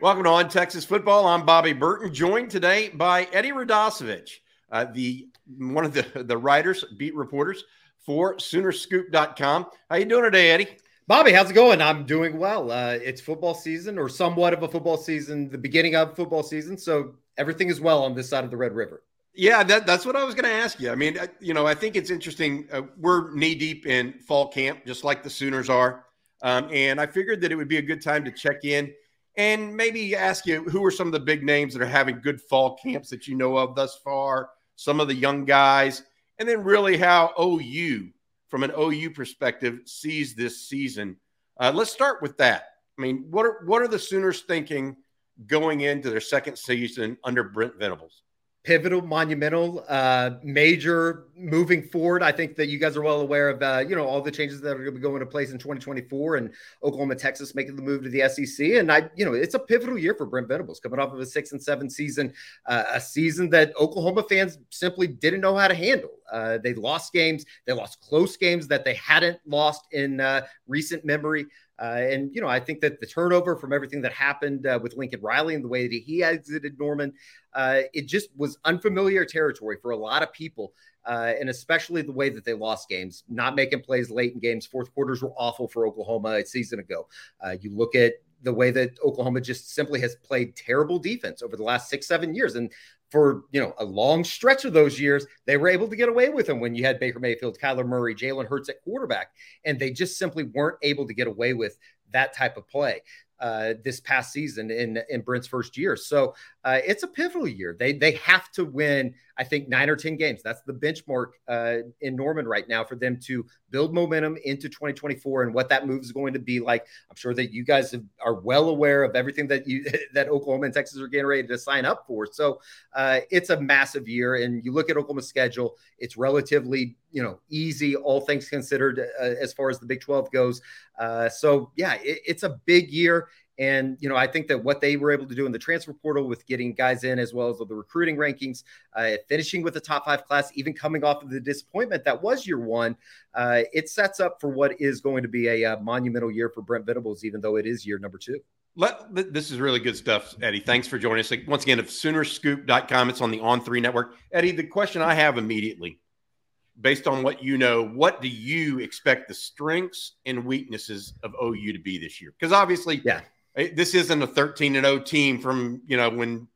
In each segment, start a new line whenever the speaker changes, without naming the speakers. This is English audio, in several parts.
Welcome to On Texas Football. I'm Bobby Burton, joined today by Eddie Radosevich, uh, the one of the, the writers, beat reporters for Soonerscoop.com. How you doing today, Eddie?
Bobby, how's it going? I'm doing well. Uh, it's football season, or somewhat of a football season, the beginning of football season. So everything is well on this side of the Red River.
Yeah, that, that's what I was going to ask you. I mean, I, you know, I think it's interesting. Uh, we're knee deep in fall camp, just like the Sooners are. Um, and I figured that it would be a good time to check in and maybe ask you who are some of the big names that are having good fall camps that you know of thus far, some of the young guys, and then really how OU, from an OU perspective, sees this season. Uh, let's start with that. I mean, what are what are the Sooners thinking going into their second season under Brent Venables?
Pivotal, monumental, uh, major moving forward. I think that you guys are well aware of, uh, you know, all the changes that are going to be going into place in 2024 and Oklahoma, Texas making the move to the SEC. And I, you know, it's a pivotal year for Brent Venables coming off of a six and seven season, uh, a season that Oklahoma fans simply didn't know how to handle. Uh, they lost games, they lost close games that they hadn't lost in uh, recent memory. Uh, and you know, I think that the turnover from everything that happened uh, with Lincoln Riley and the way that he exited Norman, uh, it just was unfamiliar territory for a lot of people, uh, and especially the way that they lost games, not making plays late in games. Fourth quarters were awful for Oklahoma a season ago. Uh, you look at the way that Oklahoma just simply has played terrible defense over the last six, seven years, and for you know a long stretch of those years, they were able to get away with them when you had Baker Mayfield, Kyler Murray, Jalen Hurts at quarterback, and they just simply weren't able to get away with that type of play uh, this past season in in Brent's first year. So uh, it's a pivotal year. They they have to win. I think nine or ten games. That's the benchmark uh, in Norman right now for them to build momentum into 2024 and what that move is going to be like. I'm sure that you guys have, are well aware of everything that you that Oklahoma and Texas are getting ready to sign up for. So uh, it's a massive year. And you look at Oklahoma's schedule; it's relatively you know easy, all things considered, uh, as far as the Big 12 goes. Uh, so yeah, it, it's a big year. And, you know, I think that what they were able to do in the transfer portal with getting guys in as well as the recruiting rankings, uh, finishing with the top five class, even coming off of the disappointment that was year one, uh, it sets up for what is going to be a, a, uh, monumental year for Brent Venables, even though it is year number two.
Let, this is really good stuff, Eddie. Thanks for joining us. Once again, if Soonerscoop.com, it's on the On Three Network. Eddie, the question I have immediately, based on what you know, what do you expect the strengths and weaknesses of OU to be this year? Because obviously, yeah this isn't a 13 and 0 team from you know when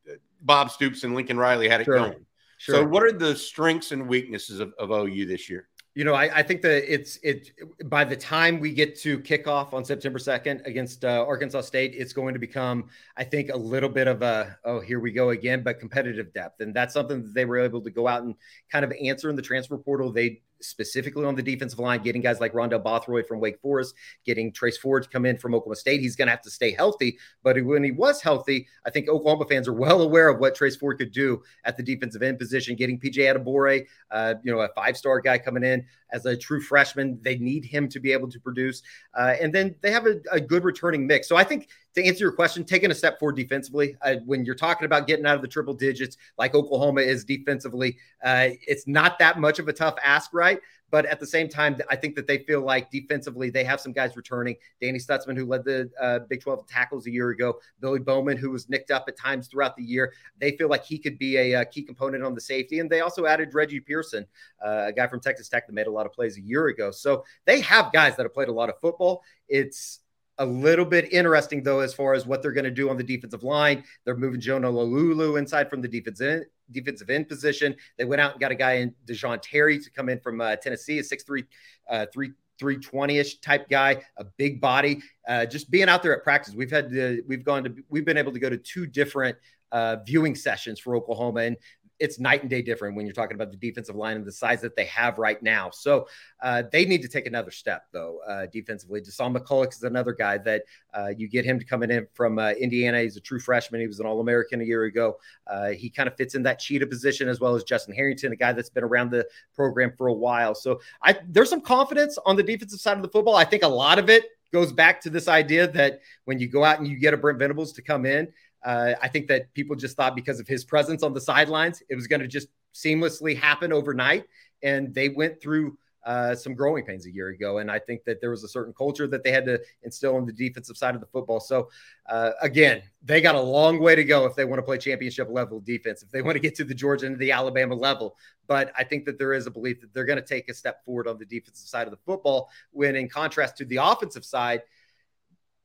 Bob Stoops and Lincoln Riley had it sure. going. Sure. So, what are the strengths and weaknesses of, of OU this year?
You know, I, I, think that it's it by the time we get to kickoff on September 2nd against uh, Arkansas State, it's going to become, I think, a little bit of a oh, here we go again, but competitive depth. And that's something that they were able to go out and kind of answer in the transfer portal. They specifically on the defensive line, getting guys like Rondell Bothroyd from Wake Forest, getting Trace Ford to come in from Oklahoma State. He's going to have to stay healthy. But when he was healthy, I think Oklahoma fans are well aware of what Trace Ford could do at the defensive end position. Getting PJ Adebawore, uh, you know, a five star guy coming in as a true freshman, they need him to be able to produce. Uh, and then they have a, a, good returning mix. So I think to answer your question, taking a step forward defensively, uh, when you're talking about getting out of the triple digits like Oklahoma is defensively, uh, it's not that much of a tough ask, right? But at the same time, I think that they feel like defensively they have some guys returning. Danny Stutsman, who led the uh, Big 12 tackles a year ago, Billy Bowman, who was nicked up at times throughout the year. They feel like he could be a, a key component on the safety. And they also added Reggie Pearson, uh, a guy from Texas Tech that made a lot of plays a year ago. So they have guys that have played a lot of football. It's a little bit interesting though as far as what they're going to do on the defensive line. They're moving Jonah Laulu inside from the defensive defensive end position. They went out and got a guy in Da'Jon Terry to come in from uh, Tennessee, a 6'3", uh, 3 320-ish type guy, a big body. Uh, just being out there at practice, we've had to, we've gone to we've been able to go to two different uh, viewing sessions for Oklahoma, and it's night and day different when you're talking about the defensive line and the size that they have right now. So uh, they need to take another step, though, uh, defensively. Dasan McCullough is another guy that uh, you get him to come in from uh, Indiana. He's a true freshman. He was an All American a year ago. Uh, he kind of fits in that cheetah position as well as Justin Harrington, a guy that's been around the program for a while. So I, there's some confidence on the defensive side of the football. I think a lot of it goes back to this idea that when you go out and you get a Brent Venables to come in, uh, I think that people just thought because of his presence on the sidelines, it was going to just seamlessly happen overnight. And they went through uh, some growing pains a year ago. And I think that there was a certain culture that they had to instill on the defensive side of the football. So, uh, again, they got a long way to go if they want to play championship level defense, if they want to get to the Georgia and the Alabama level. But I think that there is a belief that they're going to take a step forward on the defensive side of the football, when in contrast to the offensive side,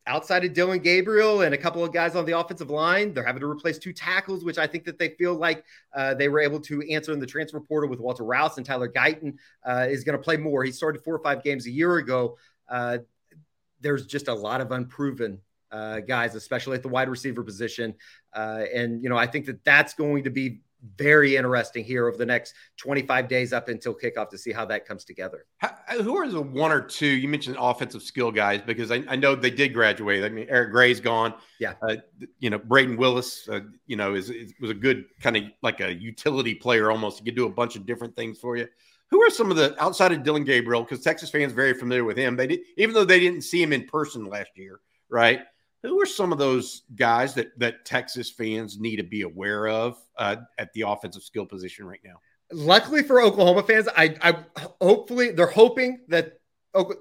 outside of Dillon Gabriel and a couple of guys on the offensive line, they're having to replace two tackles, which I think that they feel like uh, they were able to answer in the transfer portal with Walter Rouse and Tyler Guyton uh, is going to play more. He started four or five games a year ago. Uh, there's just a lot of unproven uh, guys, especially at the wide receiver position. Uh, and, you know, I think that that's going to be very interesting here over the next 25 days up until kickoff to see how that comes together.
How, who are the one or two you mentioned offensive skill guys because I, I know they did graduate. I mean, Eric Gray's gone.
Yeah.
Uh, you know, Brayden Willis, uh, you know, is, is, was a good kind of like a utility player almost. He could do a bunch of different things for you. Who are some of the outside of Dillon Gabriel? Because Texas fans very familiar with him. They did, even though they didn't see him in person last year, right? Who are some of those guys that that Texas fans need to be aware of uh, at the offensive skill position right now?
Luckily for Oklahoma fans, I, I hopefully they're hoping that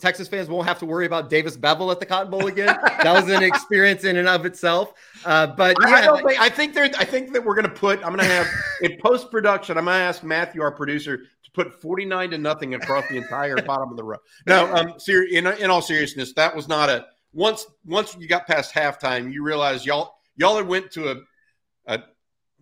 Texas fans won't have to worry about Davis Beville at the Cotton Bowl again. that was an experience in and of itself. Uh, but
yeah, I, like, think, I think I think that we're going to put. I'm going to have in post production. I'm going to ask Matthew, our producer, to put 49 to nothing across the entire bottom of the row. No, um, ser- in in all seriousness, that was not a once once you got past halftime, you realize y'all y'all had went to a, a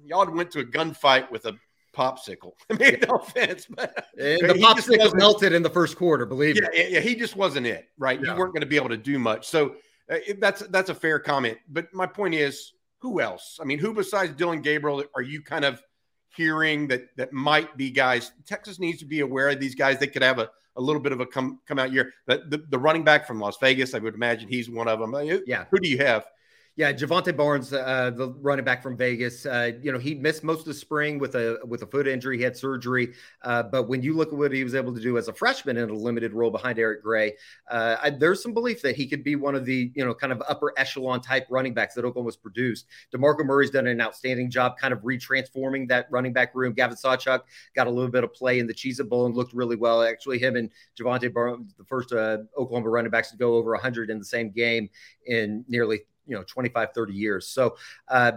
y'all had went to a gunfight with a popsicle. I mean, no offense, but
the popsicle melted in the first quarter. Believe
yeah, me. Yeah, he just wasn't it. Right, yeah. you weren't going to be able to do much. So uh, that's that's a fair comment. But my point is, who else? I mean, who besides Dillon Gabriel are you kind of hearing that that might be guys? Texas needs to be aware of these guys. They could have a a little bit of a come come out year. The, the, the running back from Las Vegas, I would imagine he's one of them.
Yeah.
Who do you have?
Yeah, Jovantae Barnes, uh, the running back from Vegas. Uh, you know, he missed most of the spring with a with a foot injury. He had surgery, uh, but when you look at what he was able to do as a freshman in a limited role behind Eric Gray, uh, I, there's some belief that he could be one of the you know kind of upper echelon type running backs that Oklahoma's produced. Demarco Murray's done an outstanding job, kind of retransforming that running back room. Gavin Sawchuk got a little bit of play in the Cheez Bowl and looked really well. Actually, him and Jovantae Barnes, the first uh, Oklahoma running backs to go over 100 in the same game in nearly you know 25 30 years so uh,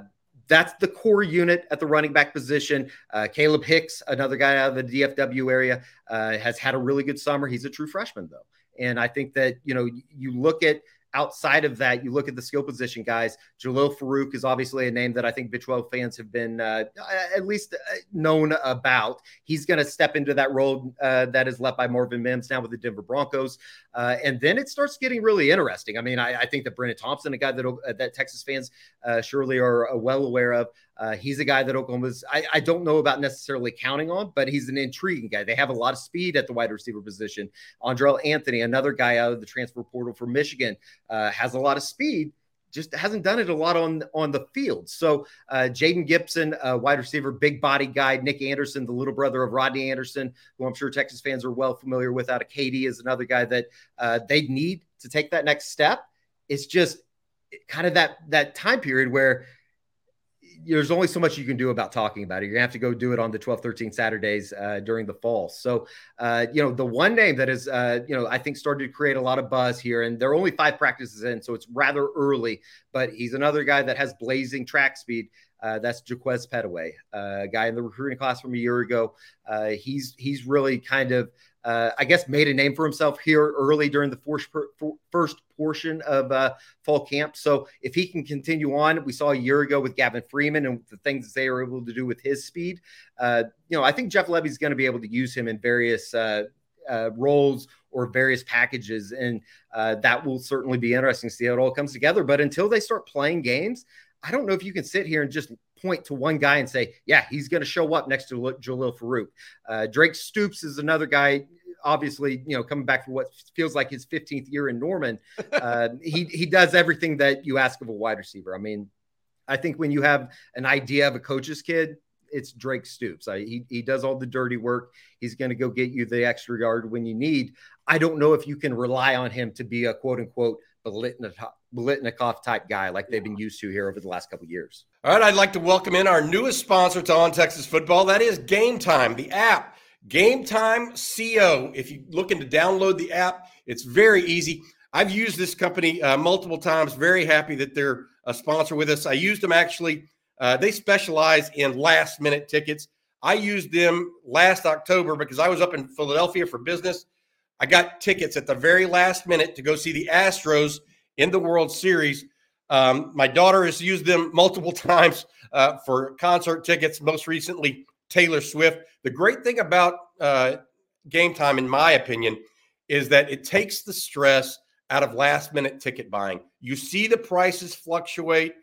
that's the core unit at the running back position. Uh, Kalib Hicks, another guy out of the DFW area, uh, has had a really good summer. He's a true freshman, though. And I think that, you know, you look at outside of that, you look at the skill position guys. Jalil Farooq is obviously a name that I think 12 fans have been uh, at least uh, known about. He's going to step into that role uh, that is left by Marvin Mims now with the Denver Broncos. Uh, and then it starts getting really interesting. I mean, I, I think that Brenen Thompson, a guy that, uh, that Texas fans uh, surely are well aware of, uh, he's a guy that Oklahoma's, I, I don't know about necessarily counting on, but he's an intriguing guy. They have a lot of speed at the wide receiver position. Andrel Anthony, another guy out of the transfer portal for Michigan, uh, has a lot of speed just hasn't done it a lot on on the field. So uh, Jayden Gibson, wide receiver, big body guy. Nick Anderson, the little brother of Rodney Anderson, who I'm sure Texas fans are well familiar with out of Katy, is another guy that uh, they need to take that next step. It's just kind of that that time period where there's only so much you can do about talking about it. You're gonna have to go do it on the 12, 13 Saturdays uh, during the fall. So, uh, you know, the one name that is, uh, you know, I think started to create a lot of buzz here, and there are only five practices in, so it's rather early. But he's another guy that has blazing track speed. Uh, that's Jaquaize Pettaway, uh, a guy in the recruiting class from a year ago. Uh, he's he's really kind of uh, I guess, made a name for himself here early during the first, first portion of uh, fall camp. So if he can continue on, we saw a year ago with Gavin Freeman and the things they were able to do with his speed. Uh, you know, I think Jeff Lebby's going to be able to use him in various uh, uh, roles or various packages, and uh, that will certainly be interesting to see how it all comes together. But until they start playing games, I don't know if you can sit here and just point to one guy and say, yeah, he's going to show up next to Jalil Farooq. Uh, Drake Stoops is another guy obviously, you know, coming back for what feels like his 15th year in Norman, uh, he he does everything that you ask of a wide receiver. I mean, I think when you have an idea of a coach's kid, it's Drake Stoops. I, he he does all the dirty work. He's going to go get you the extra yard when you need. I don't know if you can rely on him to be a quote unquote Biletnikoff type guy like they've been used to here over the last couple years.
All right, I'd like to welcome in our newest sponsor to On Texas Football. That is Game Time, the app Game Time CO. If you're looking to download the app, it's very easy. I've used this company uh, multiple times. Very happy that they're a sponsor with us. I used them actually. Uh, they specialize in last minute tickets. I used them last October because I was up in Philadelphia for business. I got tickets at the very last minute to go see the Astros in the World Series. Um, my daughter has used them multiple times uh, for concert tickets, most recently, Taylor Swift. The great thing about uh, game time, in my opinion, is that it takes the stress out of last minute ticket buying. You see the prices fluctuate.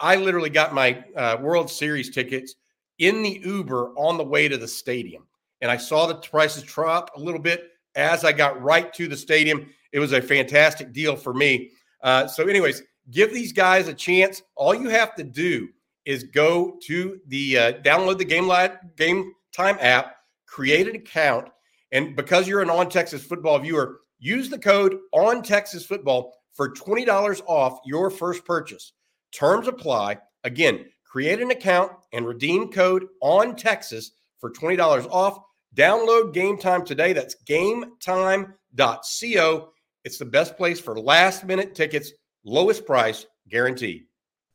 I literally got my uh, World Series tickets in the Uber on the way to the stadium. And I saw the prices drop a little bit as I got right to the stadium. It was a fantastic deal for me. Uh, so, anyways, give these guys a chance. All you have to do is go to the uh, download the Game Lab Game Time app, create an account, and because you're an On Texas Football viewer, use the code On Texas Football for twenty dollars off your first purchase. Terms apply. Again, create an account and redeem code On Texas for twenty dollars off. Download Game Time today. That's GameTime.co. It's the best place for last minute tickets, lowest price guaranteed.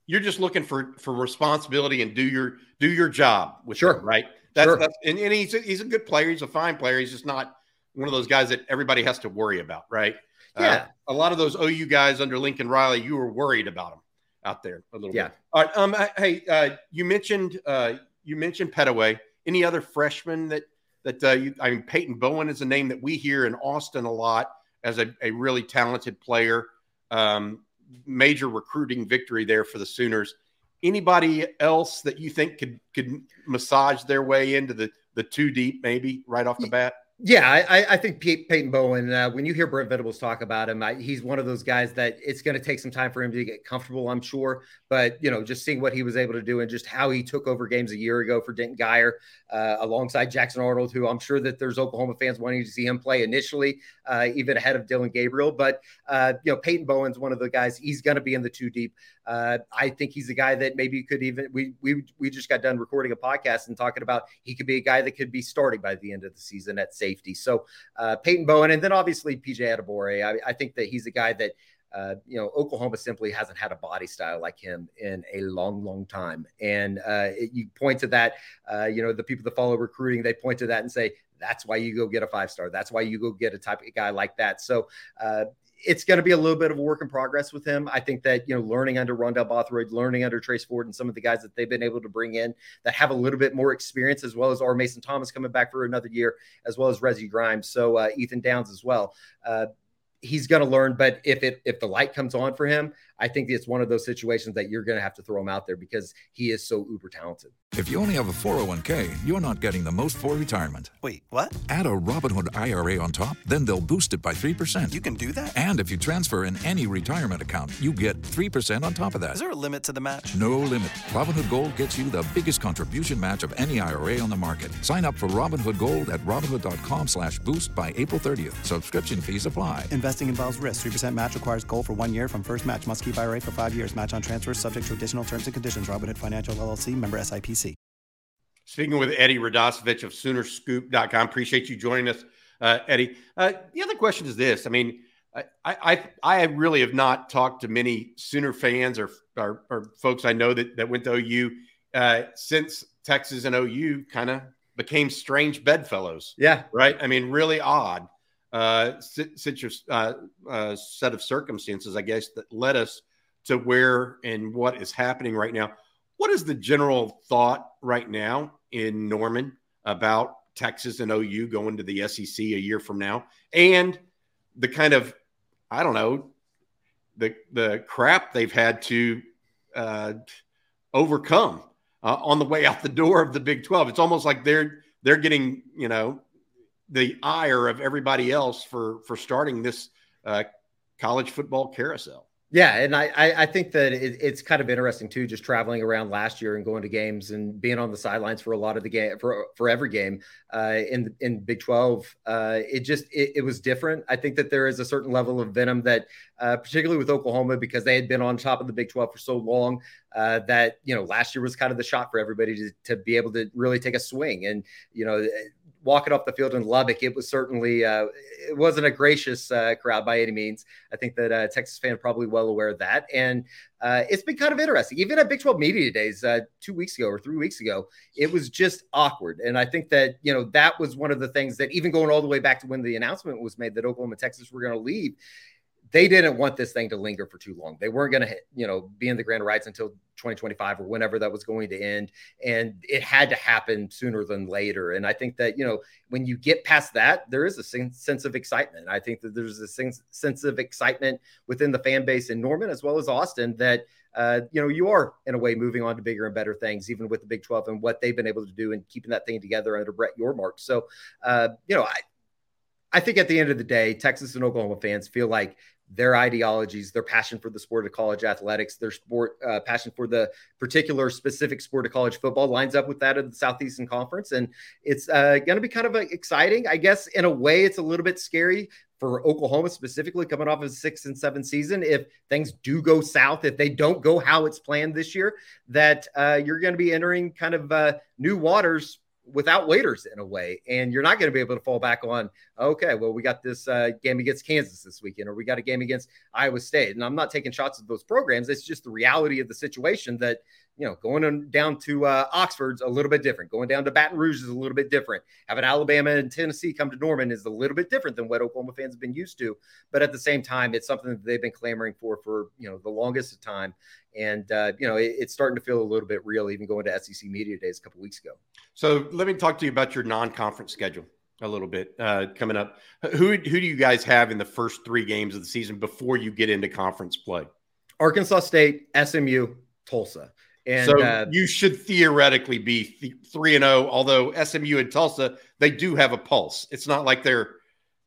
You're just looking for for responsibility and do your do your job with
sure,
them, right? That's, sure. that's and, and he's a, he's a good player. He's a fine player. He's just not one of those guys that everybody has to worry about, right?
Yeah.
Uh, a lot of those OU guys under Lincoln Riley, you were worried about them out there a little
yeah.
bit. All right. Um. Hey, uh, you mentioned uh, you mentioned Pettaway. Any other freshmen that that uh, you, I mean, Peyton Bowen is a name that we hear in Austin a lot as a, a really talented player. Um, major recruiting victory there for the Sooners. Anybody else that you think could could massage their way into the the two deep, maybe right off the bat?
Yeah, I, I think Peyton Bowen. Uh, when you hear Brent Venables talk about him, I, he's one of those guys that it's going to take some time for him to get comfortable. I'm sure, but you know, just seeing what he was able to do and just how he took over games a year ago for Denton Guyer, uh, alongside Jackson Arnold, who I'm sure that there's Oklahoma fans wanting to see him play initially, uh, even ahead of Dillon Gabriel. But uh, you know, Peyton Bowen's one of the guys. He's going to be in the two deep. Uh, I think he's a guy that maybe could even. We we we just got done recording a podcast and talking about he could be a guy that could be starting by the end of the season at safety. So uh, Peyton Bowen, and then obviously PJ Adebawore. I, I think that he's a guy that. Uh, you know, Oklahoma simply hasn't had a body style like him in a long, long time. And uh, it, you point to that, uh, you know, the people that follow recruiting, they point to that and say, that's why you go get a five star. That's why you go get a type of guy like that. So, uh, it's going to be a little bit of a work in progress with him. I think that, you know, learning under Rondell Bothroyd, learning under Trace Ford and some of the guys that they've been able to bring in that have a little bit more experience, as well as our Mason Thomas coming back for another year, as well as Reggie Grimes. So uh, Ethan Downs as well. Uh, he's going to learn. But if it if the light comes on for him, I think it's one of those situations that you're going to have to throw him out there because he is so uber talented.
If you only have a 401k, you're not getting the most for retirement.
Wait, what?
Add a Robinhood IRA on top, then they'll boost it by 3%.
You can do that?
And if you transfer in any retirement account, you get 3% on top of that.
Is there a limit to the match?
No limit. Robinhood Gold gets you the biggest contribution match of any IRA on the market. Sign up for Robinhood Gold at Robinhood.com slash boost by April 30th. Subscription fees apply.
Investing involves risk. 3% match requires gold for one year from first match. Must keep IRA for five years. Match on transfers subject to additional terms and conditions. Robinhood Financial LLC member SIPC.
Speaking with Eddie Radosevich of Soonerscoop.com. Appreciate you joining us, uh, Eddie. Uh, the other question is this. I mean, I, I, I really have not talked to many Sooner fans or, or, or folks I know that, that went to OU uh, since Texas and OU kind of became strange bedfellows.
Yeah.
Right. I mean, really odd uh, such uh, uh, set of circumstances, I guess, that led us to where and what is happening right now. What is the general thought right now in Norman about Texas and OU going to the SEC a year from now, and the kind of I don't know the the crap they've had to uh, overcome uh, on the way out the door of the Big Twelve? It's almost like they're they're getting you know the ire of everybody else for for starting this uh, college football carousel.
Yeah, and I I think that it, it's kind of interesting too, just traveling around last year and going to games and being on the sidelines for a lot of the game for for every game uh, in in Big Twelve. Uh, it just it, it, was different. I think that there is a certain level of venom that, uh, particularly with Oklahoma, because they had been on top of the Big Twelve for so long, uh, that you know last year was kind of the shot for everybody to to be able to really take a swing and you know walking off the field in Lubbock, it was certainly uh, it wasn't a gracious uh, crowd by any means. I think that uh, Texas fan probably well aware of that, and uh, it's been kind of interesting. Even at Big 12 Media Days uh, two weeks ago or three weeks ago, it was just awkward. And I think that you know that was one of the things that even going all the way back to when the announcement was made that Oklahoma, Texas were going to leave they didn't want this thing to linger for too long. They weren't going to, you know, be in the grand rights until 2025 or whenever that was going to end. And it had to happen sooner than later. And I think that, you know, when you get past that, there is a sense of excitement. I think that there's a sense of excitement within the fan base in Norman as well as Austin that, uh, you know, you are in a way moving on to bigger and better things, even with the Big 12 and what they've been able to do and keeping that thing together under Brett Yormark. So, uh, you know, I, I think at the end of the day, Texas and Oklahoma fans feel like their ideologies, their passion for the sport of college athletics, their sport uh, passion for the particular specific sport of college football lines up with that of the Southeastern Conference, and it's uh, going to be kind of uh, exciting, I guess. In a way, it's a little bit scary for Oklahoma specifically, coming off of a six and seven season. If things do go south, if they don't go how it's planned this year, that uh, you're going to be entering kind of uh, new waters without waiters in a way. And you're not going to be able to fall back on, okay, well, we got this uh, game against Kansas this weekend, or we got a game against Iowa State. And I'm not taking shots at those programs. It's just the reality of the situation that, you know, going down to uh, Oxford's a little bit different. Going down to Baton Rouge is a little bit different. Having Alabama and Tennessee come to Norman is a little bit different than what Oklahoma fans have been used to. But at the same time, it's something that they've been clamoring for for, you know, the longest of time. And, uh, you know, it, it's starting to feel a little bit real, even going to SEC Media Days a couple weeks ago.
So let me talk to you about your non conference schedule a little bit uh, coming up. Who, who do you guys have in the first three games of the season before you get into conference play?
Arkansas State, SMU, Tulsa.
And so uh, you should theoretically be three and zero. Oh, although SMU and Tulsa, they do have a pulse. It's not like they're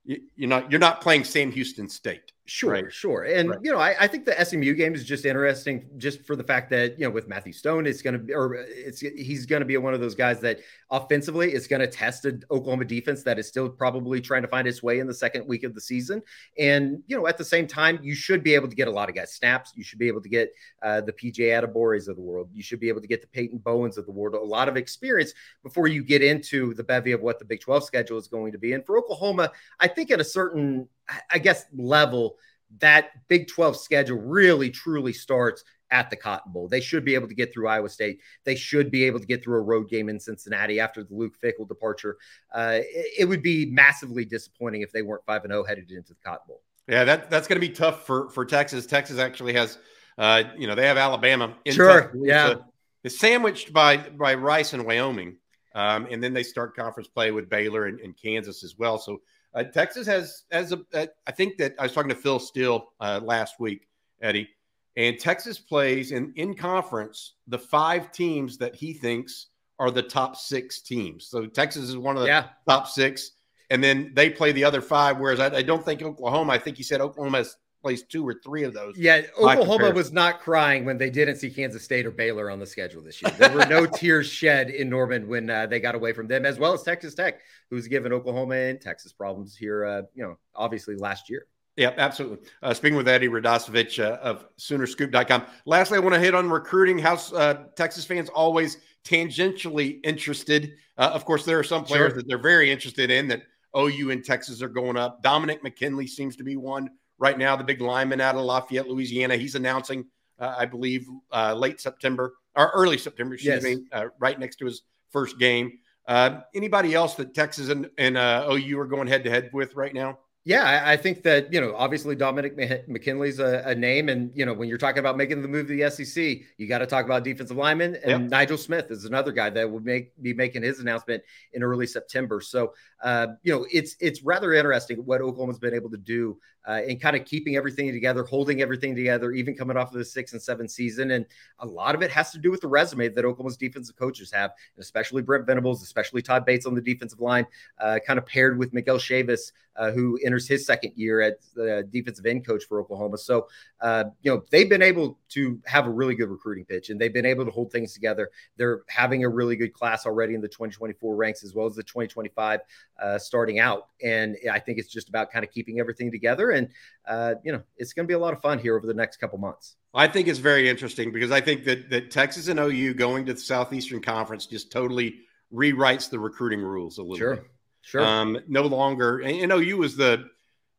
you're not you're not playing Sam Houston State.
Sure, right. sure. And, right. you know, I, I, think the SMU game is just interesting just for the fact that, you know, with Matthew Stone, it's going to be, or it's, he's going to be one of those guys that offensively is going to test an Oklahoma defense that is still probably trying to find its way in the second week of the season. And, you know, at the same time, you should be able to get a lot of guys snaps. You should be able to get uh, the PJ Adebawores of the world. You should be able to get the Peyton Bowens of the world, a lot of experience before you get into the bevy of what the Big 12 schedule is going to be. And for Oklahoma, I think at a certain, I guess, level, that Big 12 schedule really truly starts at the Cotton Bowl. They should be able to get through Iowa State. They should be able to get through a road game in Cincinnati after the Luke Fickell departure. Uh, it, it, would be massively disappointing if they weren't 5 and 0 headed into the Cotton Bowl.
Yeah, that, that's going to be tough for, for Texas. Texas actually has, uh, you know, they have Alabama.
In sure. Yeah.
It's sandwiched by, by Rice and Wyoming. Um, and then they start conference play with Baylor and, and Kansas as well. So uh, Texas has, as a, uh, I think that I was talking to Phil Steele uh, last week, Eddie, and Texas plays in in conference the five teams that he thinks are the top six teams. So Texas is one of the yeah. top six, and then they play the other five. Whereas I, I don't think Oklahoma. I think he said Oklahoma has placed two or three of those.
Yeah, Oklahoma was not crying when they didn't see Kansas State or Baylor on the schedule this year. There were no tears shed in Norman when uh, they got away from them, as well as Texas Tech, who's given Oklahoma and Texas problems here. Uh, you know, obviously last year.
Yeah, absolutely. Uh, speaking with Eddie Radosevich uh, of Soonerscoop.com. Lastly, I want to hit on recruiting. How's uh, Texas fans always tangentially interested? Uh, of course, there are some players sure. that they're very interested in that OU and Texas are going up. Dominick McKinley seems to be one right now, the big lineman out of Lafayette, Louisiana. He's announcing, uh, I believe, uh, late September or early September, excuse yes. me, uh, right next to his first game. Uh, anybody else that Texas and, and uh, OU are going head to head with right now?
Yeah, I think that, you know, obviously Dominick McKinley's a, a, name. And, you know, when you're talking about making the move to the SEC, you got to talk about defensive linemen. And yep. Nigel Smith is another guy that will make be making his announcement in early September. So, uh, you know, it's it's rather interesting what Oklahoma's been able to do uh, and kind of keeping everything together, holding everything together, even coming off of the six and seven season. And a lot of it has to do with the resume that Oklahoma's defensive coaches have, and especially Brent Venables, especially Todd Bates on the defensive line, uh, kind of paired with Miguel Chavis, uh, who enters his second year as the defensive end coach for Oklahoma. So, uh, you know, they've been able to have a really good recruiting pitch and they've been able to hold things together. They're having a really good class already in the 2024 ranks as well as the 2025 uh, starting out. And I think it's just about kind of keeping everything together and uh, you know it's going to be a lot of fun here over the next couple months.
I think it's very interesting because I think that that Texas and OU going to the Southeastern Conference just totally rewrites the recruiting rules a little
sure.
bit.
Sure.
Um, no longer, and, and OU was the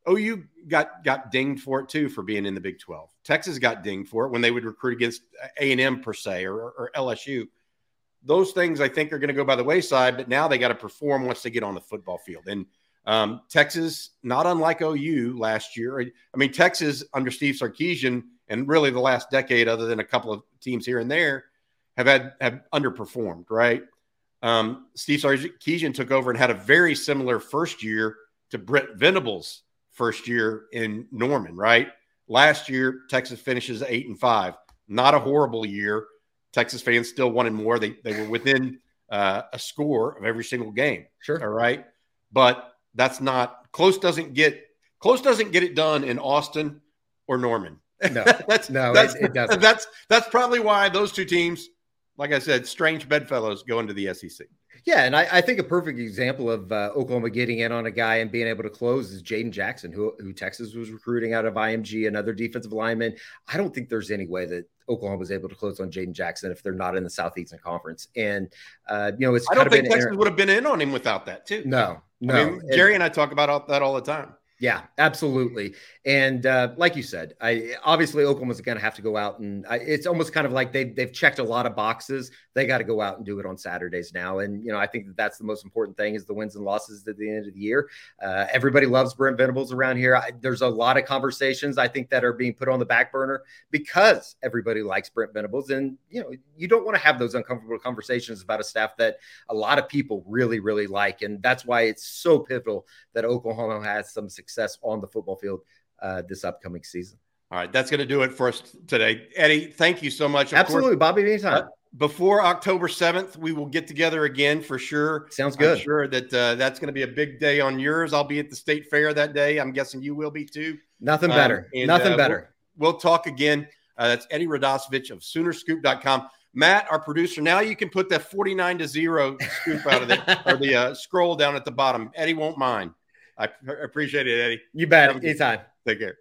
OU got got dinged for it too for being in the Big 12. Texas got dinged for it when they would recruit against A and M per se or, or LSU. Those things I think are going to go by the wayside, but now they got to perform once they get on the football field. And um, Texas, not unlike OU last year. I mean, Texas under Steve Sarkisian and really the last decade, other than a couple of teams here and there, have had have underperformed. Right? Um, Steve Sarkisian took over and had a very similar first year to Brent Venables' first year in Norman. Right? Last year, Texas finishes eight and five. Not a horrible year. Texas fans still wanted more. They they were within uh, a score of every single game.
Sure.
All right. But that's not close. Doesn't get close. Doesn't get it done in Austin or Norman.
No,
that's
no,
that's,
it, it doesn't.
That's that's probably why those two teams, like I said, strange bedfellows go into the SEC.
Yeah, and I, I, think a perfect example of uh, Oklahoma getting in on a guy and being able to close is Jaden Jackson, who, who Texas was recruiting out of IMG, another defensive lineman. I don't think there's any way that Oklahoma was able to close on Jaden Jackson if they're not in the Southeastern Conference. And uh, you know, it's
I don't think Texas would have been in on him without that too.
No, no.
I mean, Jerry and I talk about all, that all the time.
Yeah, absolutely. And uh, like you said, I obviously Oklahoma's going to have to go out and I, it's almost kind of like they've they've checked a lot of boxes. They got to go out and do it on Saturdays now. And you know, I think that that's the most important thing is the wins and losses at the end of the year. Uh, everybody loves Brent Venables around here. I, there's a lot of conversations I think that are being put on the back burner because everybody likes Brent Venables, and you know, you don't want to have those uncomfortable conversations about a staff that a lot of people really really like, and that's why it's so pivotal that Oklahoma has some success on the football field uh, this upcoming season.
All right, that's going to do it for us today. Eddie, thank you so much.
Of Absolutely, course, Bobby, anytime. Uh,
before October 7th, we will get together again for sure.
Sounds good.
I'm sure that uh, that's going to be a big day on yours. I'll be at the state fair that day. I'm guessing you will be too.
Nothing better. Um, and, Nothing uh, better.
We'll, we'll, talk again. Uh, that's Eddie Radosevich of Soonerscoop.com. Matt, our producer, now you can put that 49 to 0 scoop out of the or the uh, scroll down at the bottom. Eddie won't mind. I appreciate it, Eddie.
You bet. Anytime.
Take care.